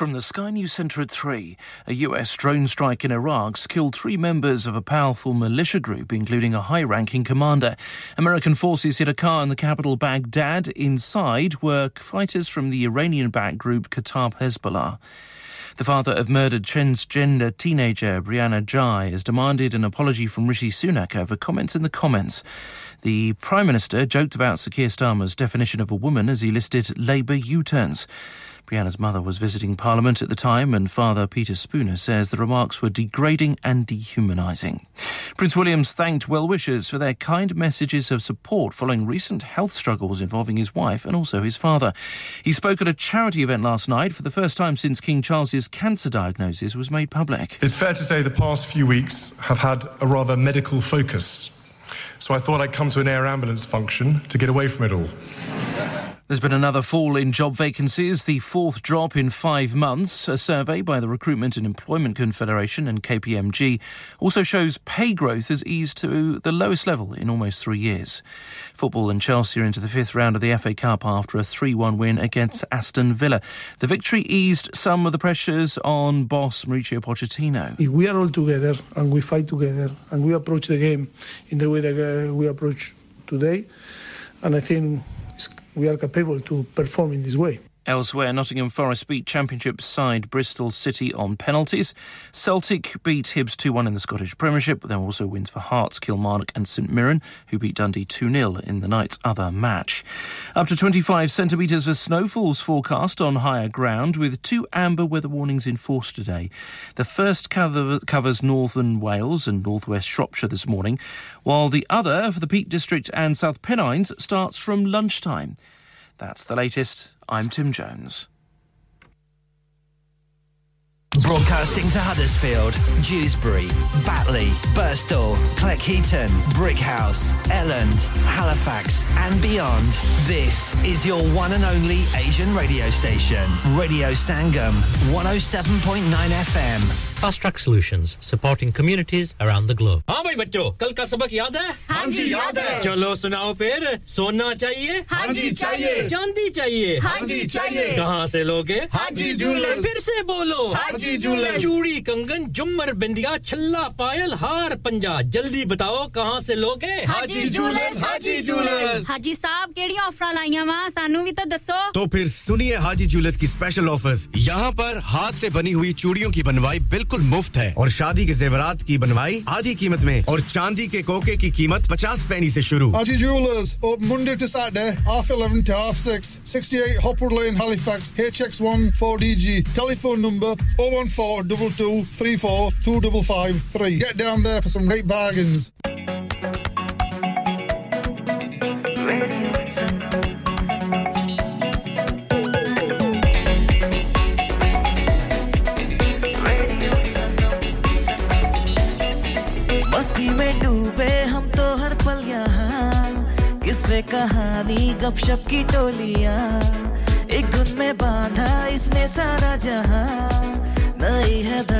From the Sky News Centre at 3, a US drone strike in Iraq killed three members of a powerful militia group, including a high ranking commander. American forces hit a car in the capital Baghdad. Inside were fighters from the Iranian backed group Kataib Hezbollah. The father of murdered transgender teenager Brianna Jai has demanded an apology from Rishi Sunak over comments in the Commons. The Prime Minister joked about Sir Keir Starmer's definition of a woman as he listed Labour U turns. Brianna's mother was visiting Parliament at the time, and Father Peter Spooner says the remarks were degrading and dehumanising. Prince William's thanked well wishers for their kind messages of support following recent health struggles involving his wife and also his father. He spoke at a charity event last night for the first time since King Charles's cancer diagnosis was made public. It's fair to say the past few weeks have had a rather medical focus. So I thought I'd come to an air ambulance function to get away from it all. There's been another fall in job vacancies, the fourth drop in five months. A survey by the Recruitment and Employment Confederation and KPMG also shows pay growth has eased to the lowest level in almost three years. Football and Chelsea are into the fifth round of the FA Cup after a 3 1 win against Aston Villa. The victory eased some of the pressures on boss Mauricio Pochettino. If we are all together and we fight together and we approach the game in the way that uh, we approach today, and I think we are capable to perform in this way. Elsewhere, Nottingham Forest beat Championship side Bristol City on penalties. Celtic beat Hibs 2 1 in the Scottish Premiership. There were also wins for Hearts, Kilmarnock, and St Mirren, who beat Dundee 2 0 in the night's other match. Up to 25 centimetres of snowfalls forecast on higher ground, with two amber weather warnings in force today. The first cover, covers northern Wales and northwest Shropshire this morning, while the other for the Peak District and South Pennines starts from lunchtime. That's the latest. I'm Tim Jones. Broadcasting to Huddersfield, Dewsbury, Batley, Birstall, Cleckheaton, Brighouse, Elland, Halifax, and beyond. This is your one and only Asian radio station, Radio Sangam, 107.9 FM. Fast Track Solutions supporting communities around the globe. हाँ भाई बच्चों कल का सबक याद है? हाँ जी याद है। चलो सुनाओ फिर। सोना चाहिए? हाँ जी चाहिए। चांदी चाहिए? हाँ जी चाहिए। कहाँ से लोगे? हाँ जी जूलर्स। फिर से बोलो। हाँ हाजी जूलर्स। चूड़ी कंगन जुमर बिंदिया छल्ला पायल हार पंजा। जल्दी बताओ कहाँ से लोगे हाजी जूलर्स हाजी जूलर्स। हाजी साहब केड़ी ऑफ़र लाइया वा? सानू भी तो दसो तो फिर सुनिए हाजी जूलर्स की स्पेशल ऑफर्स यहाँ पर हाथ से बनी हुई चूड़ियों की बनवाई बिल्कुल मुफ़्त है। और शादी के जेवरात की बनवाई आधी कीमत में। और चांदी के कोके की कीमत पचास पैनी से शुरू। Haji Jewelers open Monday to Saturday half 11 to half 6 68 Hopwood Lane Halifax HX1 4DG telephone number 01422 34 2553 get down there for some great bargains कहानी गपशप की टोलियाँ एक धुन में बांधा इसने सारा जहाँ है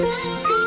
Bye.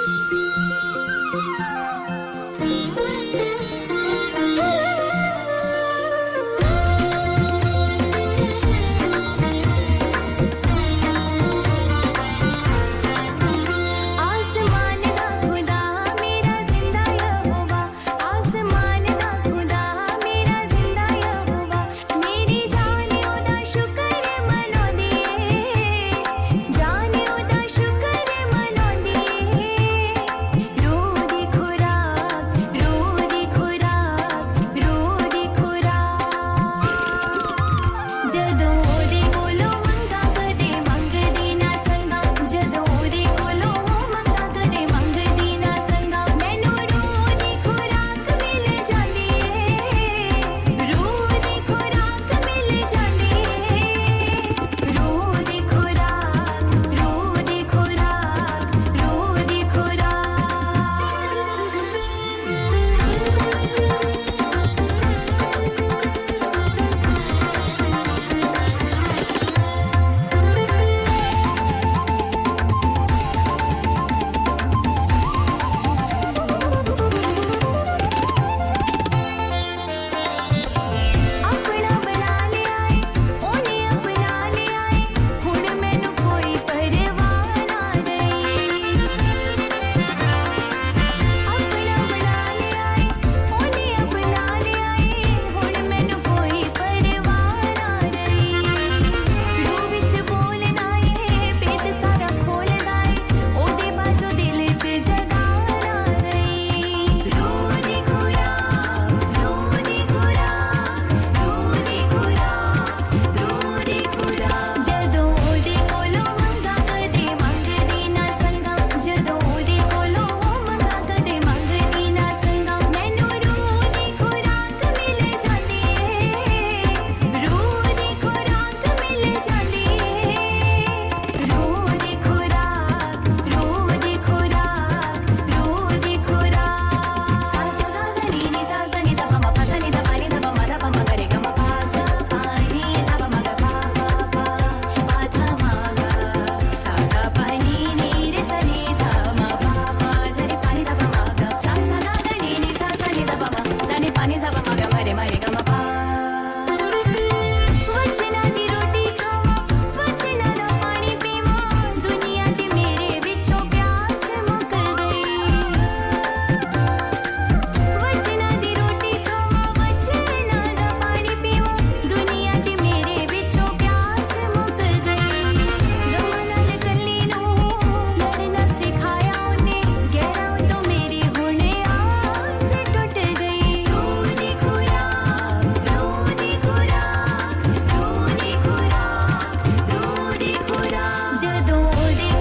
Chia 泪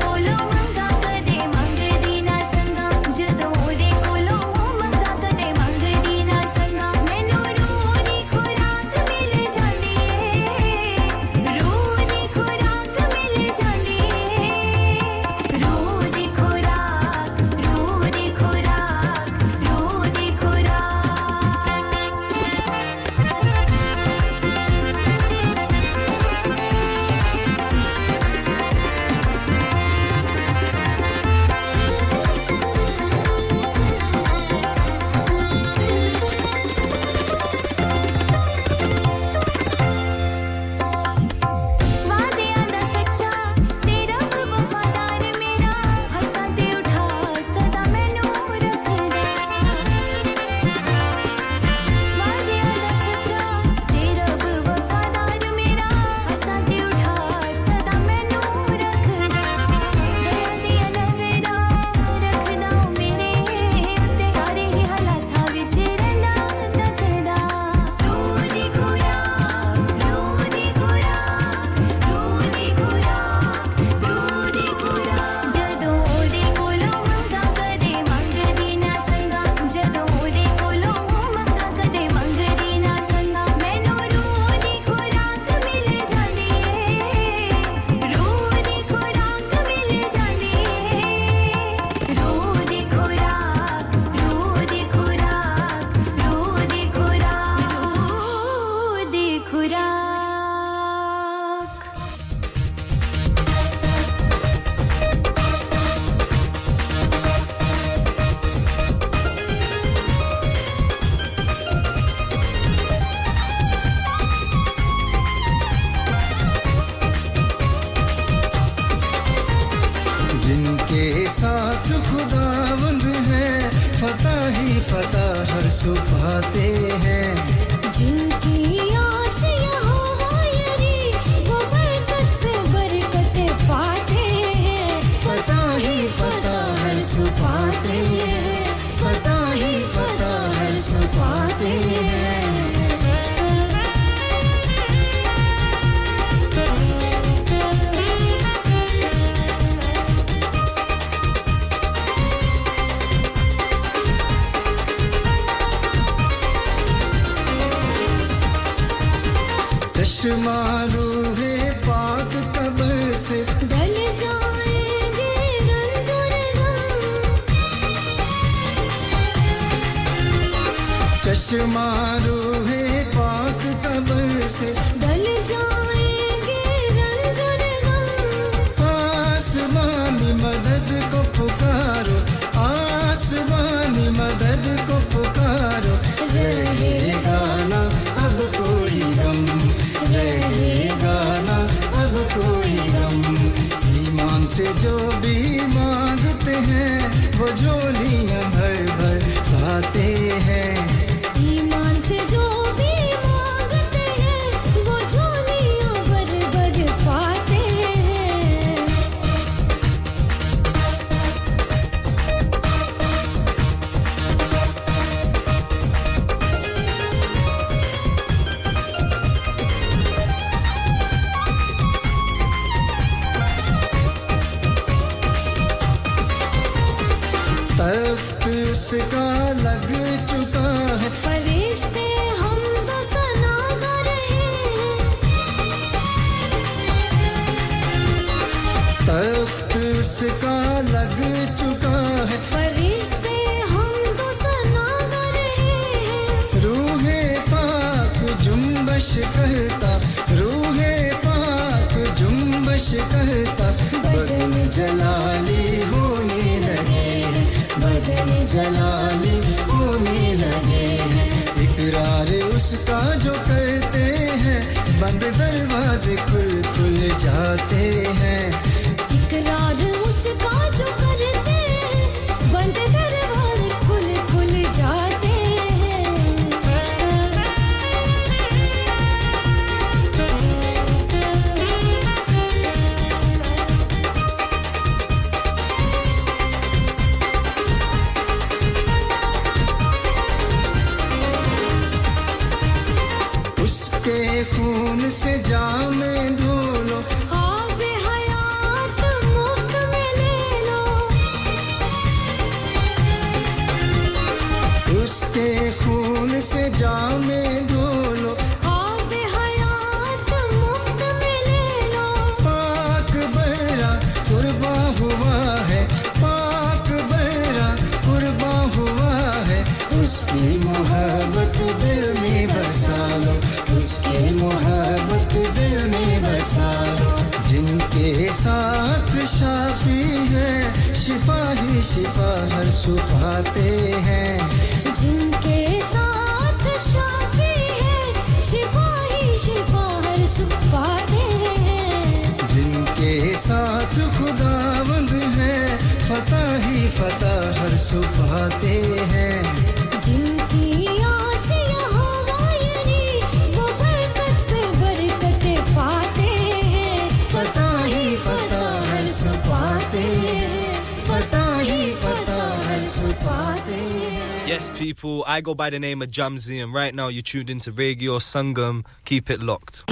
उसका लग चुका है। फरिश्ते हम तो सना रहे हैं। तख्त उसका लग people, I go by the name of Jamzi, and right now you're tuned into Radio Sangam. Keep it locked.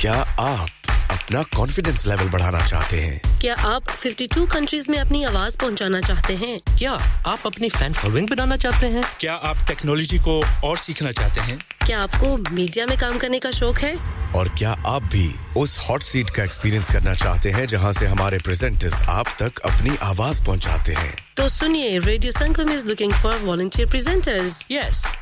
क्या आप अपना कॉन्फिडेंस लेवल बढ़ाना चाहते हैं क्या आप 52 कंट्रीज़ में अपनी आवाज़ पहुंचाना चाहते हैं क्या आप अपनी फ़ैन फॉलोइंग बनाना चाहते हैं क्या आप टेक्नोलॉजी को और सीखना चाहते हैं क्या आपको मीडिया में काम करने का शौक है? और क्या आप भी उस हॉट सीट का एक्सपीरियंस करना चाहते हैं जहाँ से हमारे प्रेजेंटर्स आप तक अपनी आवाज़ पहुंचाते हैं? तो सुनिए radio Sangam is looking for volunteer presenters Yes.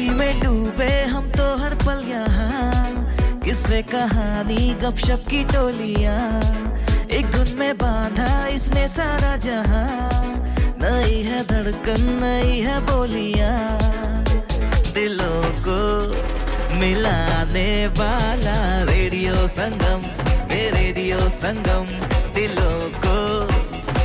मस्ती में डूबे हम तो हर पल यहाँ। किससे कहानी, गपशप की टोलिया। एक धुन में बांधा इसने सारा जहाँ। नई है धड़कन, नई है बोलिया। दिलों को मिलाने वाला रेडियो संगम ये रेडियो संगम। दिलों को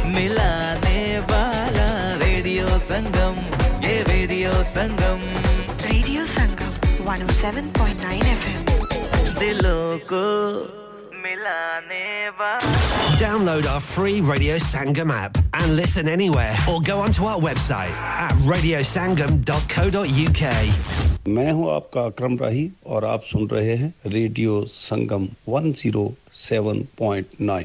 मिलाने वाला रेडियो संगम, ये radio Sangam. Radio Sangam 107.9 FM दिलों को मिलाने वाला Download our free Radio Sangam app and listen anywhere or go onto our website at radiosangam.co.uk. मैं हूं आपका अकरम राही और आप सुन रहे हैं radio Sangam 107.9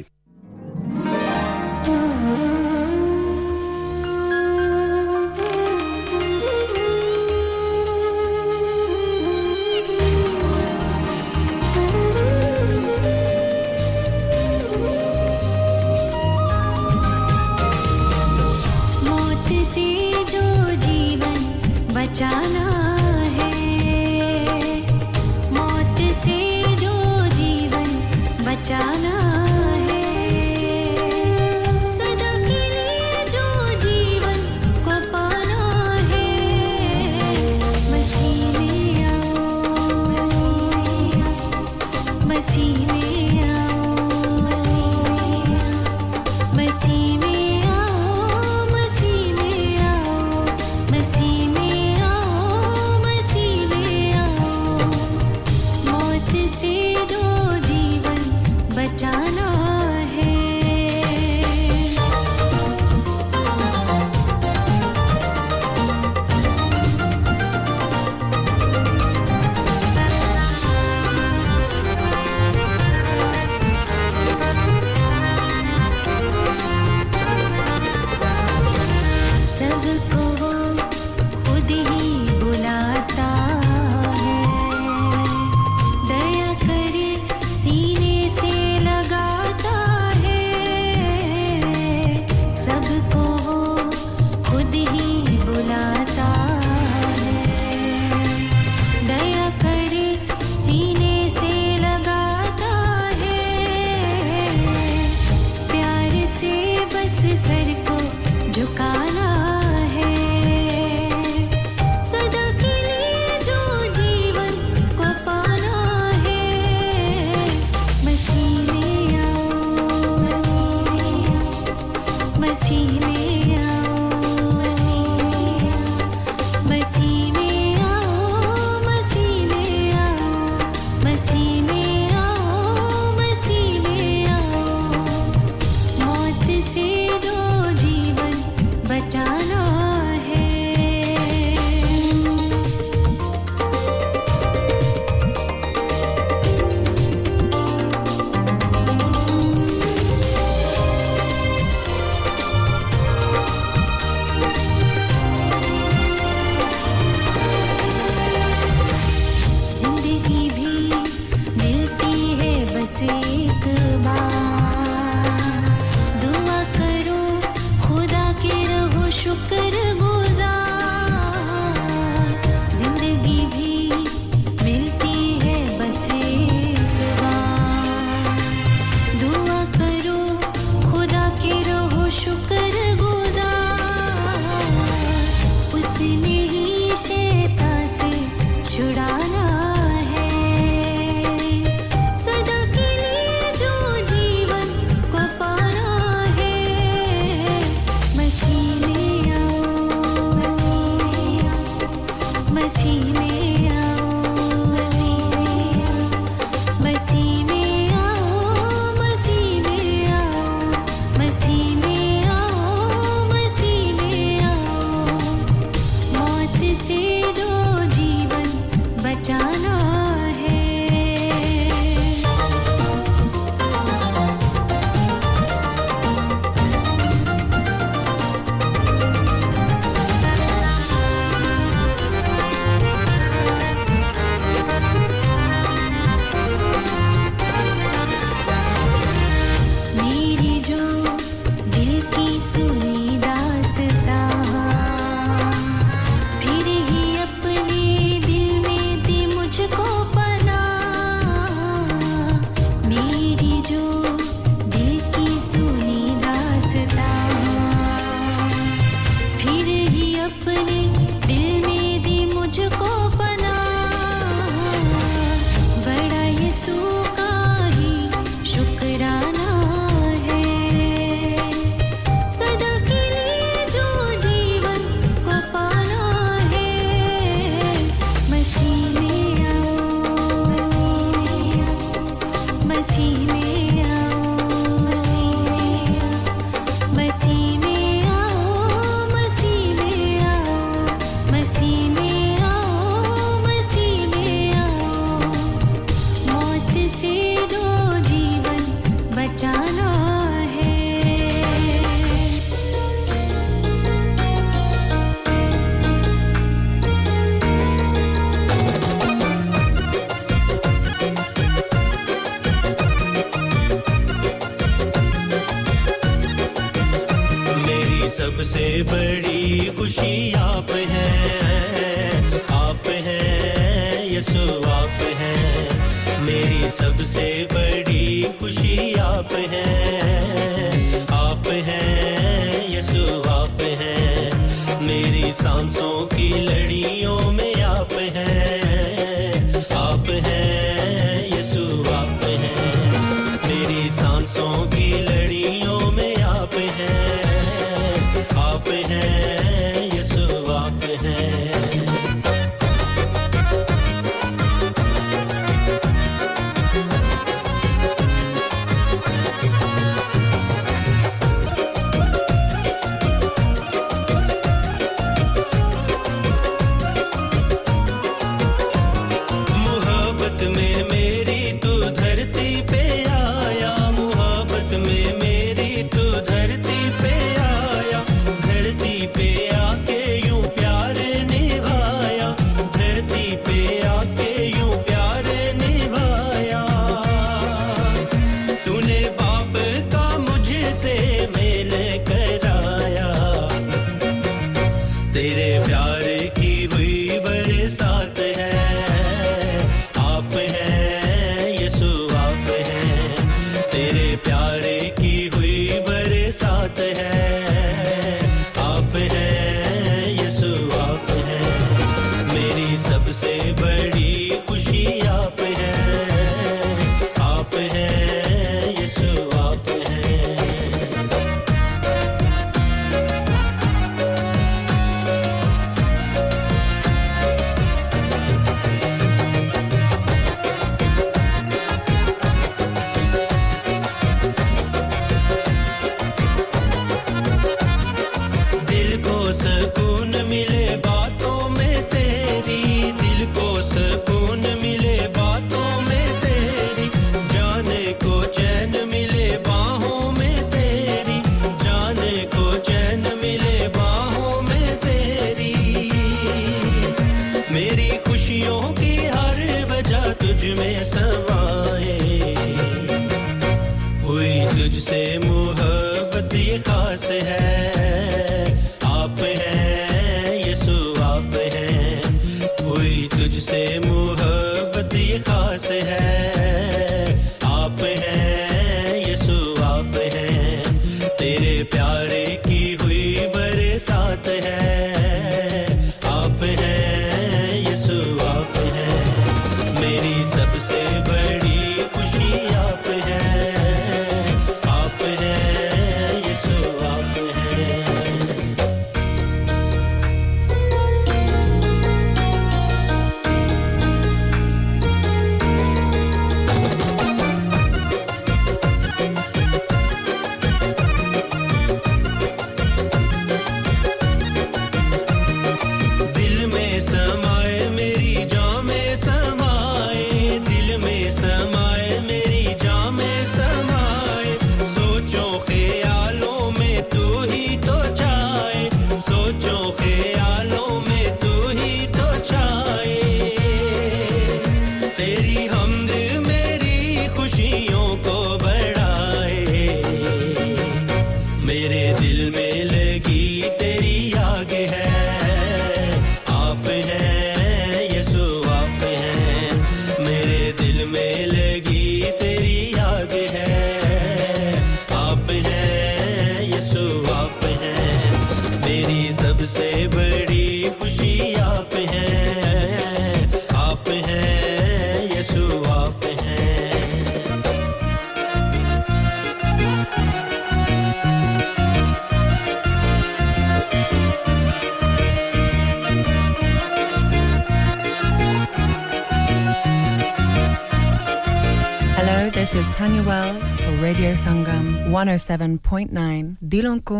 Oh seven point nine. Dilonco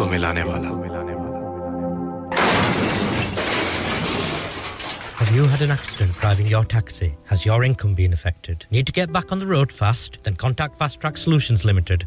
को मिलाने वाला Have you had an accident driving your taxi? Has your income been affected? Need to get back on the road fast? Then contact Fast Track Solutions Limited,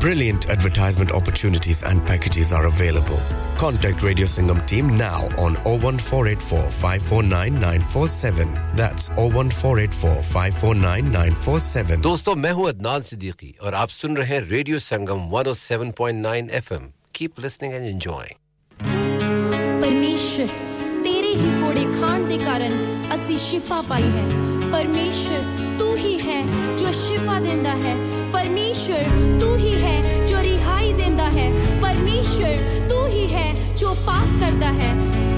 Brilliant advertisement opportunities and packages are available. Contact Radio Sangam team now on 01484 549947. That's 01484 549947. दोस्तों मैं हूं अदनान सिद्दीकी और आप सुन रहे हैं Radio Sangam 107.9 FM. Keep listening and enjoying. परमेश्वर तेरे ही कोड़े खान कारण असी शिफा ਪਾਈ हैं. परमेश्वर, तू ही है जो शिफा देंदा है। परमेश्वर, तू ही है जो रिहाई देता है। परमेश्वर, तू ही है जो पाक करता है।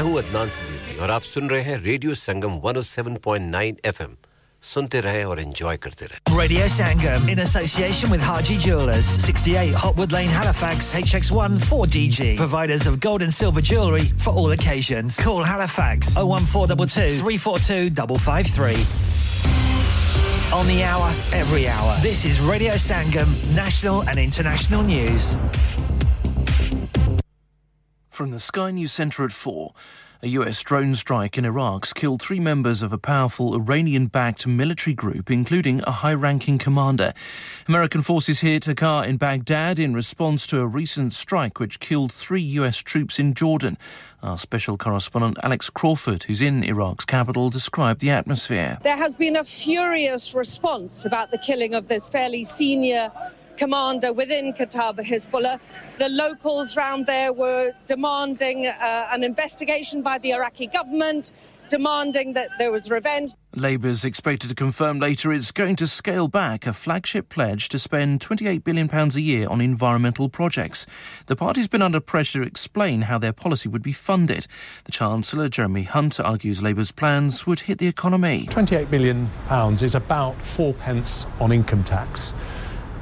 मैं हूं अदनान सिद्दीकी और आप सुन रहे हैं रेडियो संगम 107.9 FM. सुनते रहे और एंजॉय करते रहे। Radio Sangam in association with Haji 68 Hopwood Lane Halifax HX1 4DG providers of gold and silver jewelry for all occasions. Call Halifax 01422 342 553 on the hour every hour. This is Radio Sangam national and international news. From the Sky News Centre at 4. A US drone strike in Iraq's killed three members of a powerful Iranian backed military group, including a high ranking commander. American forces hit a car in Baghdad in response to a recent strike which killed three US troops in Jordan. Our special correspondent Alex Crawford, who's in Iraq's capital, described the atmosphere. There has been a furious response about the killing of this fairly senior commander within Kataib Hezbollah. The locals round there were demanding uh, an investigation by the Iraqi government, demanding that there was revenge. Labour's expected to confirm later it's going to scale back a flagship pledge to spend £28 billion a year on environmental projects. The party's been under pressure to explain how their policy would be funded. The Chancellor, Jeremy Hunt, argues Labour's plans would hit the economy. £28 billion is about four pence on income tax.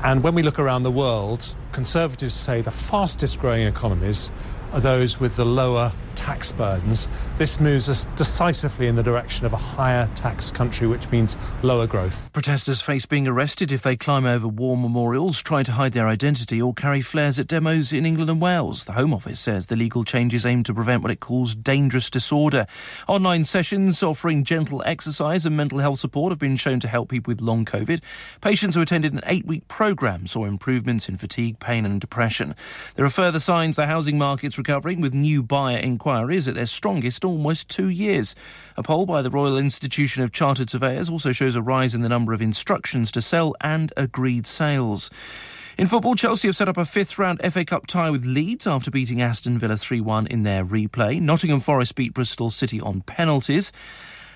And when we look around the world, Conservatives say the fastest growing economies are those with the lower tax burdens. This moves us decisively in the direction of a higher tax country, which means lower growth. Protesters face being arrested if they climb over war memorials, try to hide their identity, or carry flares at demos in England and Wales. The Home Office says the legal changes aim to prevent what it calls dangerous disorder. Online sessions offering gentle exercise and mental health support have been shown to help people with long COVID. Patients who attended an eight week programme saw improvements in fatigue, pain, and depression. There are further signs the housing market's recovering, with new buyer inquiries at their strongest almost two years. A poll by the Royal Institution of Chartered Surveyors also shows a rise in the number of instructions to sell and agreed sales. In football, Chelsea have set up a fifth round FA Cup tie with Leeds after beating Aston Villa 3 1 in their replay. Nottingham Forest beat Bristol City on penalties.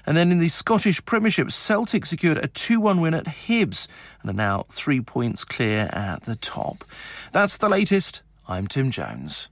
And then in the Scottish Premiership, Celtic secured a 2 1 win at Hibs and are now three points clear at the top. That's the latest. I'm Tim Jones.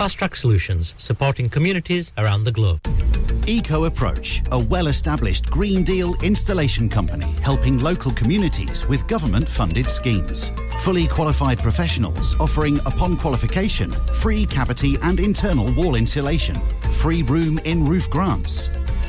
Fast Track Solutions, supporting communities around the globe. Eco Approach, a well established Green Deal installation company helping local communities with government funded schemes. Fully qualified professionals offering, upon qualification, free cavity and internal wall insulation, free room in roof grants,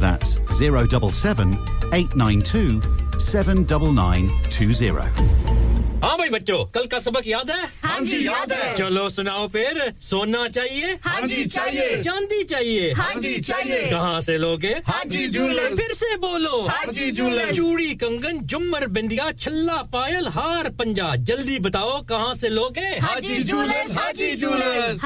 That's 077 892 79920. हाँ भाई बच्चों कल का सबक याद है? हाँ जी याद है। चलो सुनाओ फिर। सोना चाहिए? हाँ जी चाहिए। चांदी चाहिए। हाँ जी चाहिए। कहाँ से लोगे? हाँ जी जूलर्स फिर से बोलो। हाँ जी जूलर्स चूड़ी कंगन जुमर बिंदिया छल्ला पायल हार पंजा। जल्दी बताओ कहाँ से लोगे? हाजी जूलर्स हाजी जूलर्स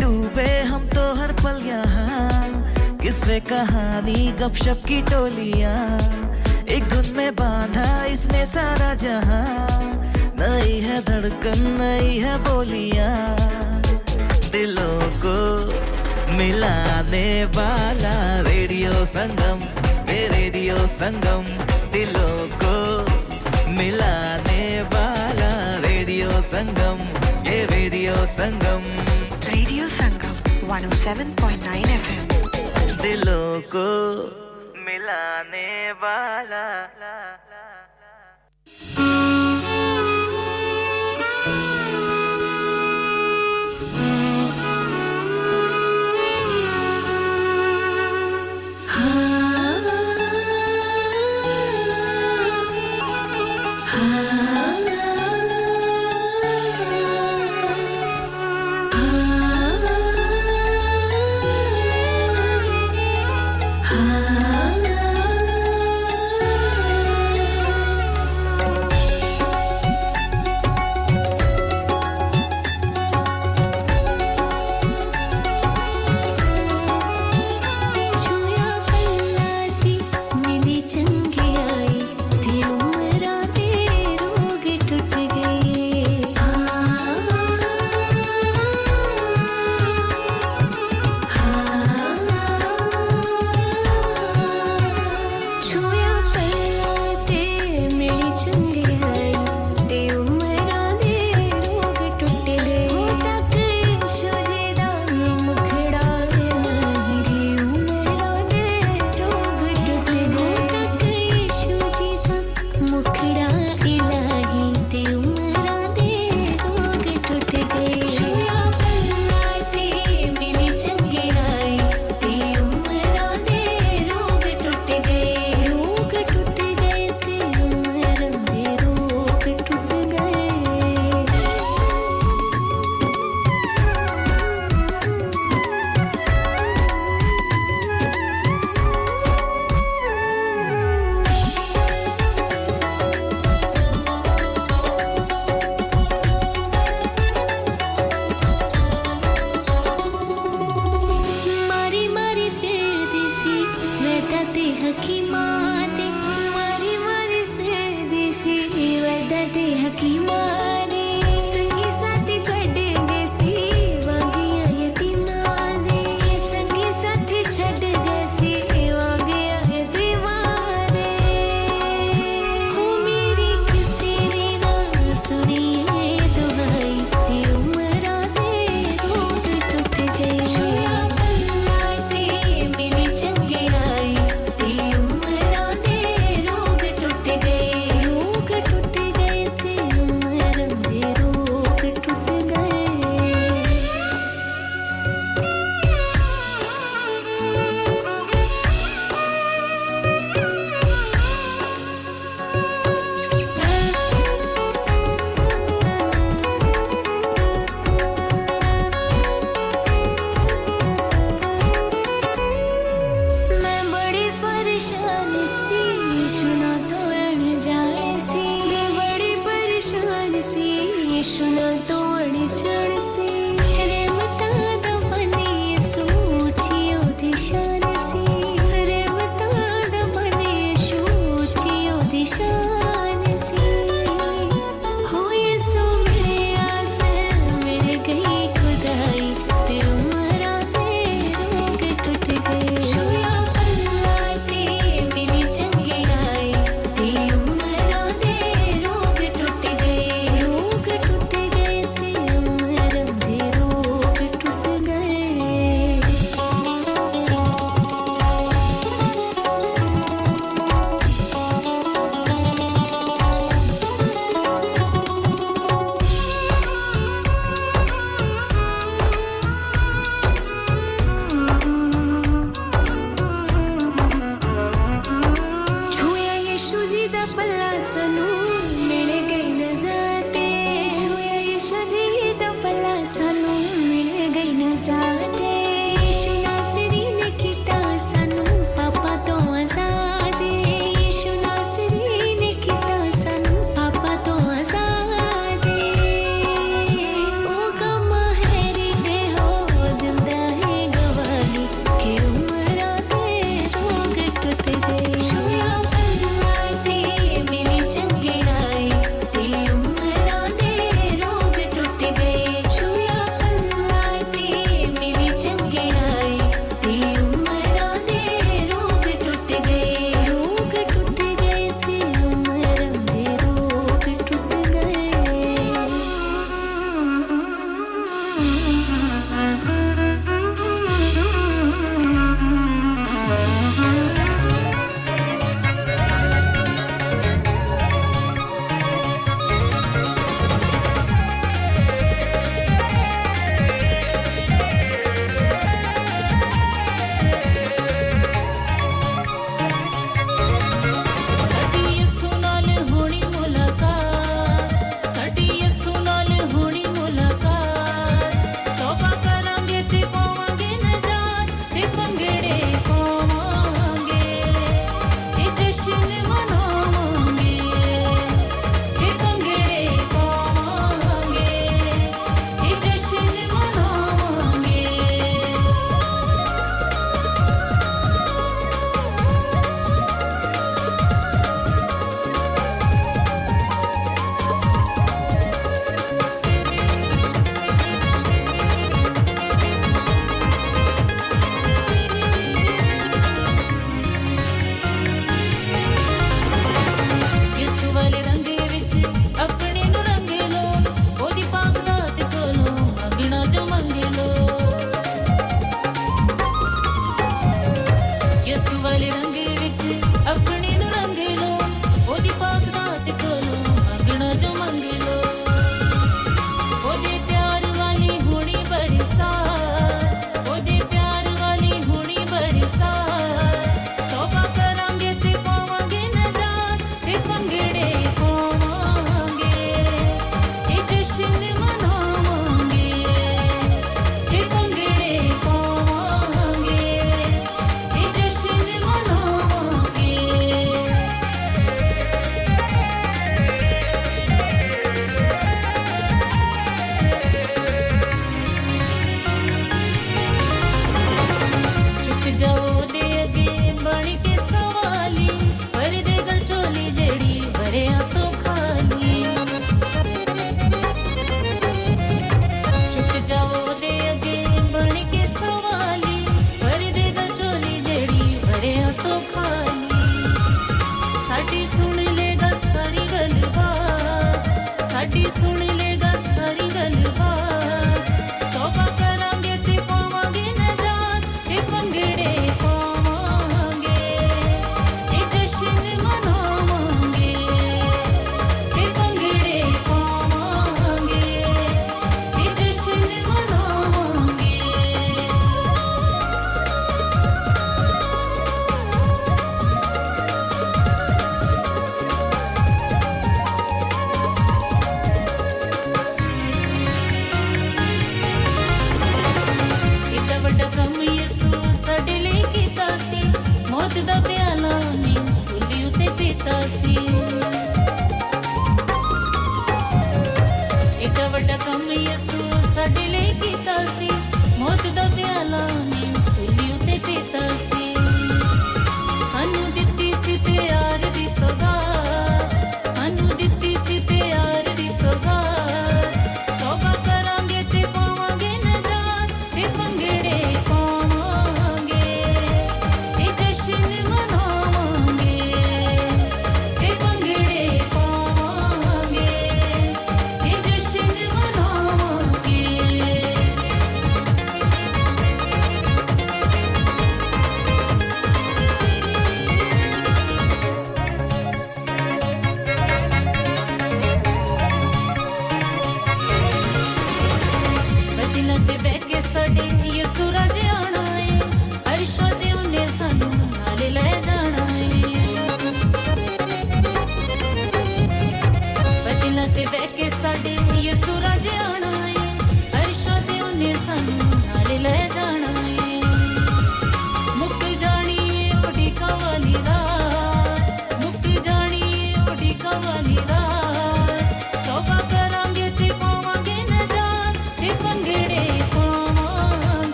डूबे हम तो हर पल यहाँ। किससे कहानी, गपशप की टोलिया। एक धुन में बांधा इसने सारा जहाँ। नई है धड़कन, नई है बोलिया। दिलों को మిలానే బాలా రేడియో సంగం రే రేడియో సంగం దిలోకో. మిలానే బాలా రేడియో సంగం ఏ radio Sangam radio Sangam 107.9 FM దిలోకో. మిలానే బాలా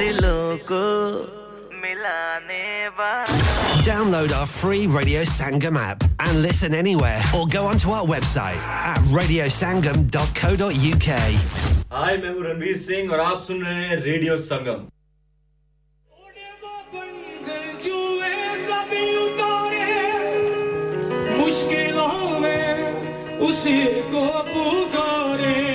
दिलों को मिलाने Download our free Radio Sangam app and listen anywhere or go onto our website at radiosangam.co.uk Hi, I'm Ranveer Singh, and you're listening to Radio Sangam. उसी को पुकारे।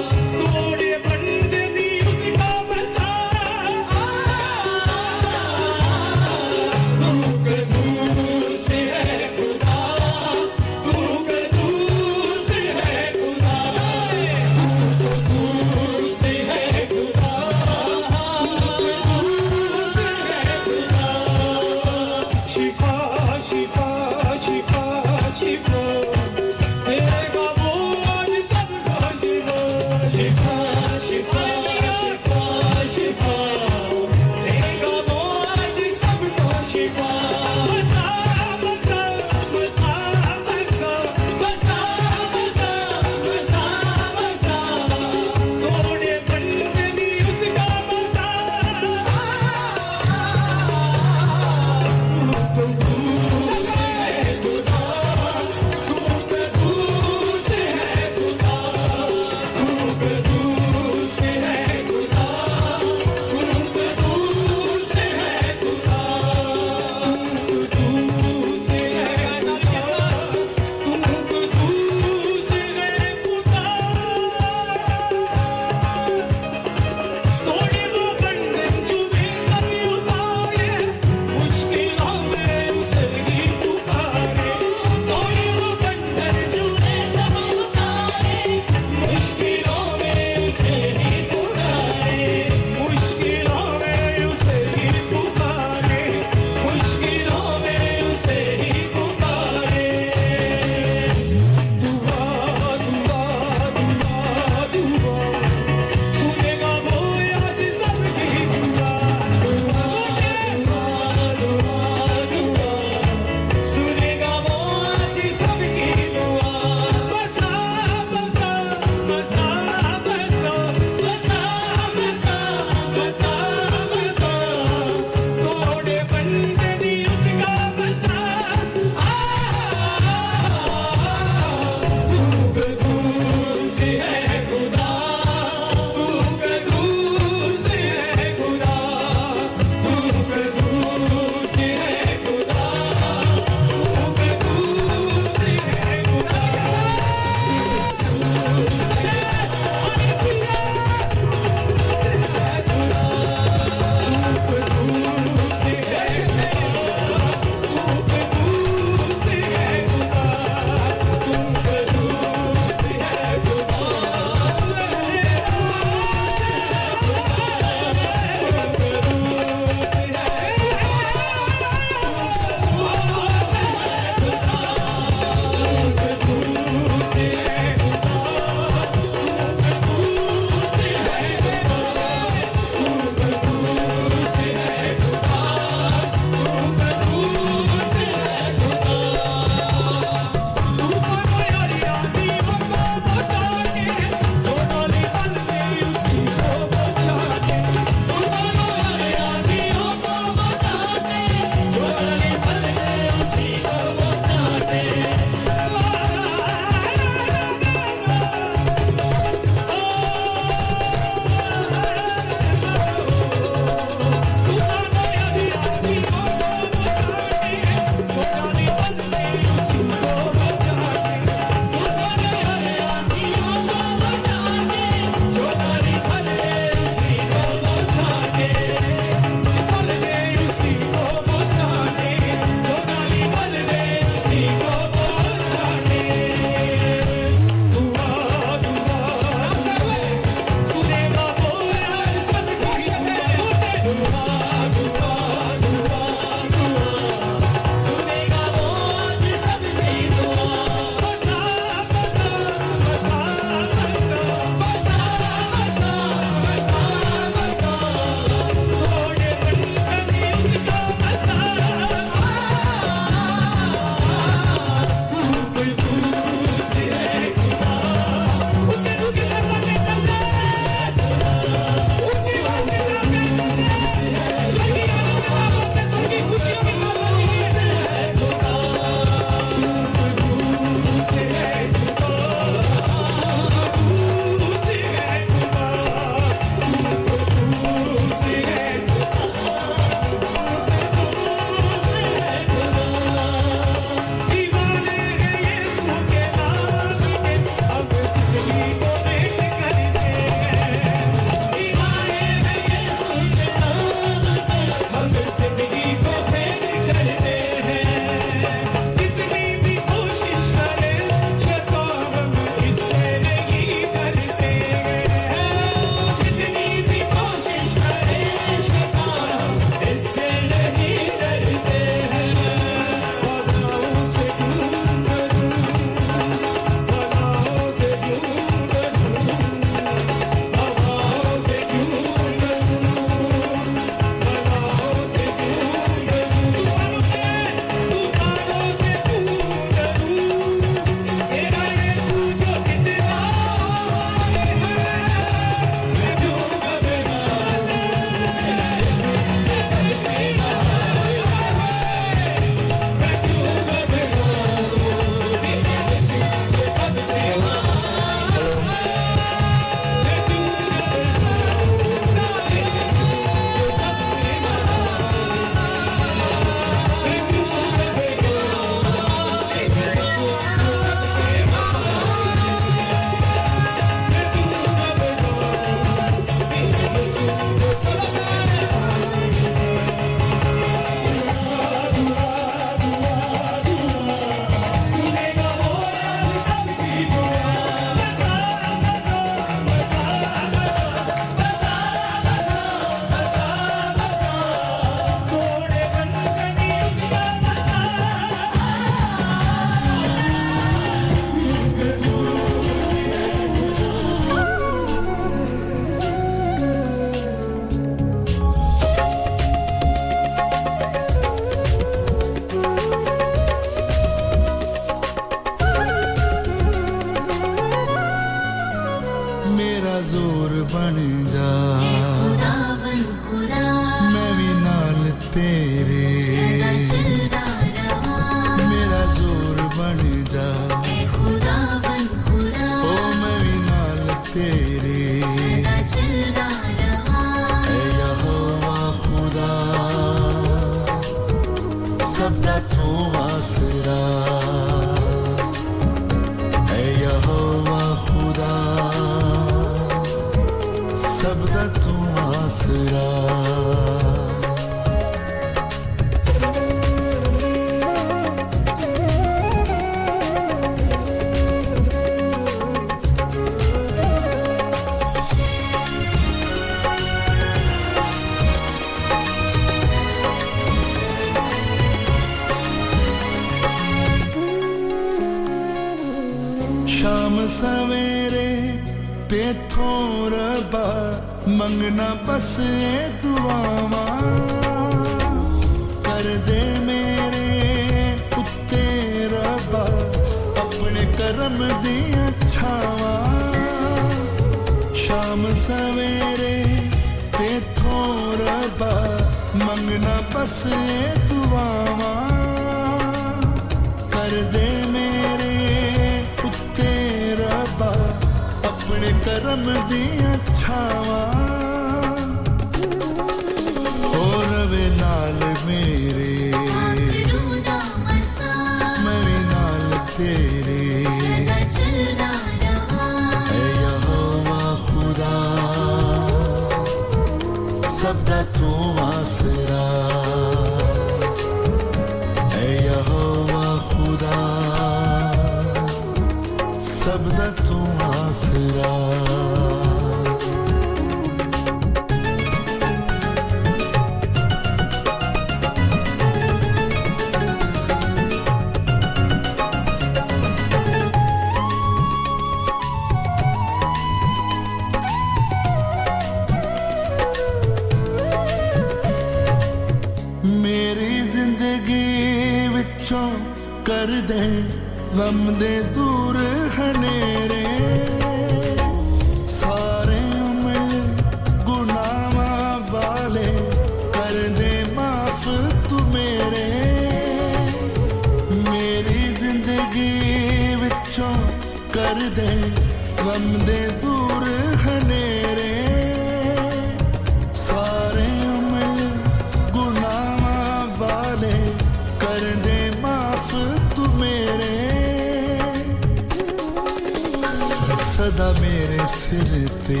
सदा मेरे सिर ते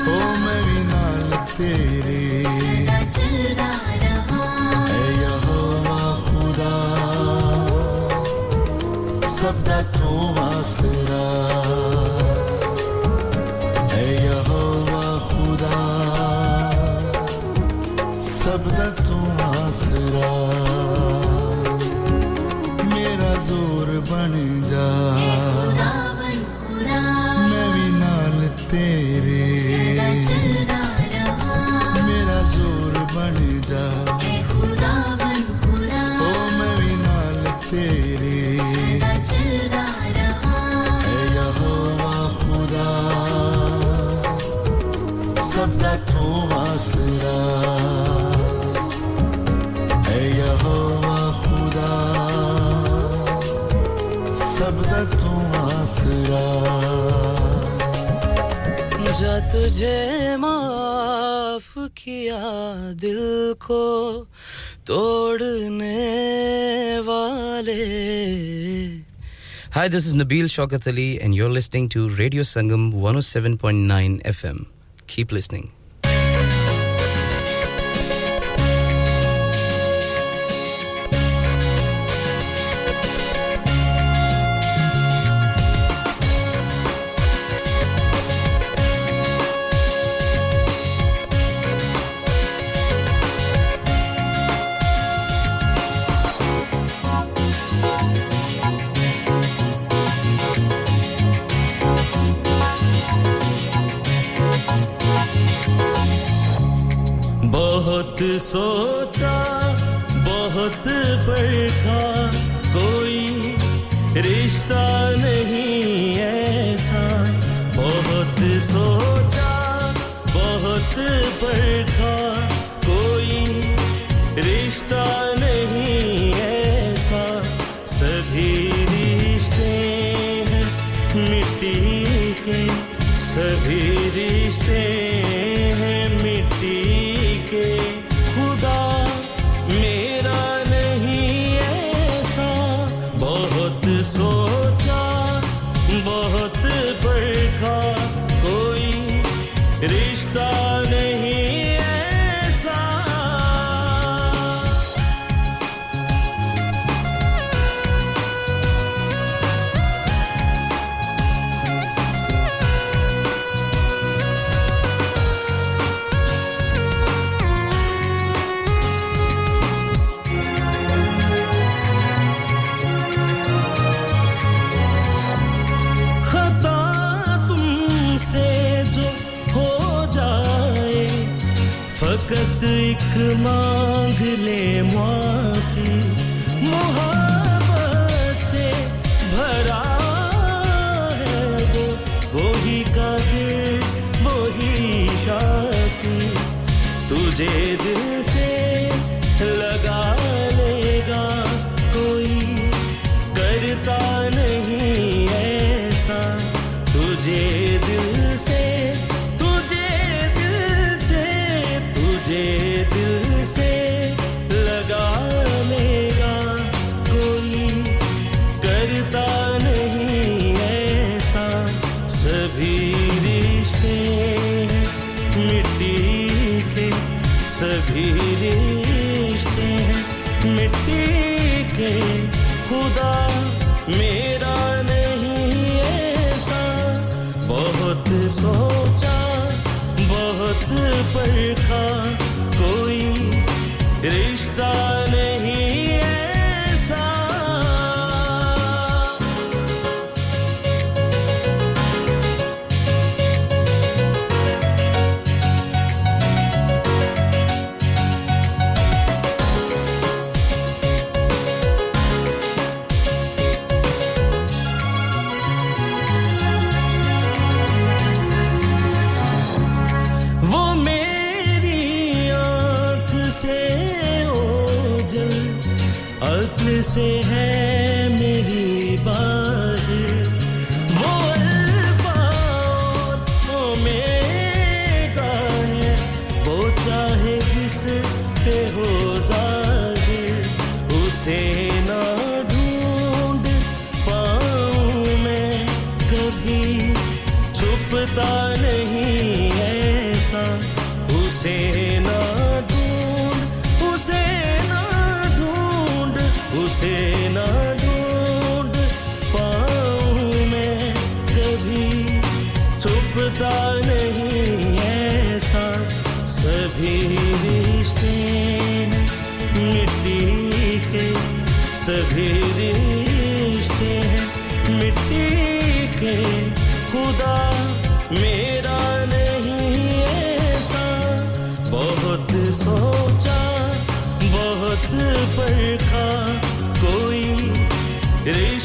ओ मेरी नाल तेरे। खुदा। सब तू आसरा। तुझे माफ किया दिल को तोड़ने वाले Hi, this is Nabil Shaukat Ali, and you're listening to Radio Sangam 107.9 FM. Keep listening. day. सभी रिश्ते मिट्टी के खुदा मेरा नहीं ऐसा। बहुत सोचा बहुत परखा। कोई रिश्ते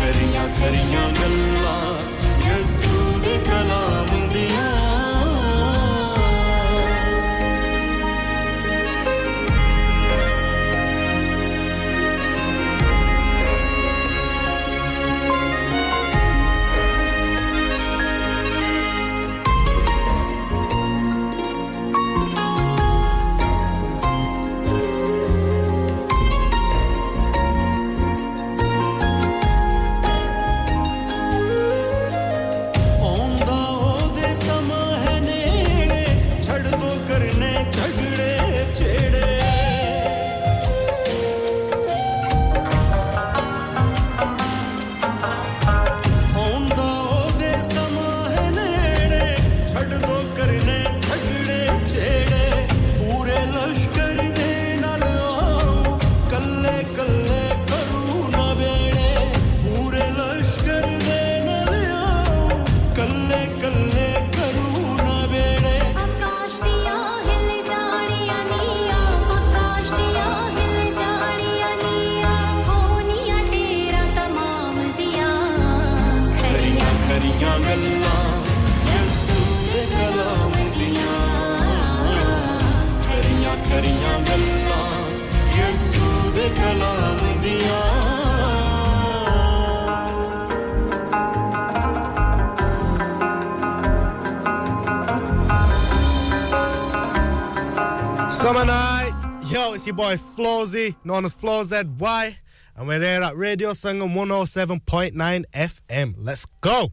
करिया करिया गल्ला। Your boy Flawzy, known as Flaw ZY, and we're here at Radio Sangam 107.9 FM. Let's go.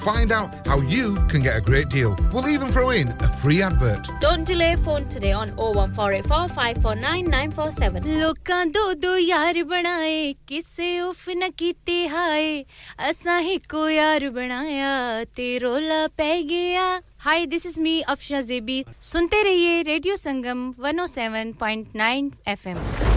find out how you can get a great deal. We'll even throw in a free advert. Don't delay phone today on 01484 549 947. ਲੋਕਾਂ ਦੋ ਦੋ ਯਾਰ ਬਣਾਏ ਕਿਸੇ ਉਫ ਨਾ ਕੀਤੇ ਹਾਏ ਅਸਾਂ ਹੀ ਕੋ ਯਾਰ ਬਣਾਇਆ ਤੇ ਰੋਲਾ ਪੈ ਗਿਆ hi this is me Afsha JB सुनते रहिए रेडियो संगम 107.9 एफएम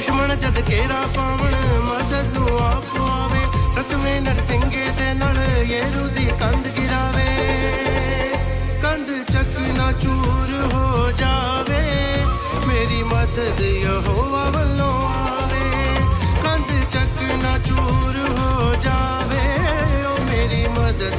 ਦੁਸ਼ਮਣ ਜਦ ਕੇਰਾ ਪਾਵਣ, ਮਦਦ ਨੂੰ ਆਪ ਆਵੇ। ਸਤਵੇਂ ਨਰਸਿੰਘੇ ਦੇ ਨਾਲ ਯੇਰੂ ਦੀ ਕੰਧ ਗਿਰਾਵੇ। ਕੰਧ ਚੱਕ ਨਾ ਚੂਰ ਹੋ ਜਾਵੇ। ਮੇਰੀ ਮਦਦ ਯਹੋਵਾ ਵੱਲੋਂ ਆਵੇ। ਕੰਧ ਚੱਕ ਨਾ ਚੂਰ ਹੋ ਜਾਵੇ। ਓ ਮੇਰੀ ਮਦਦ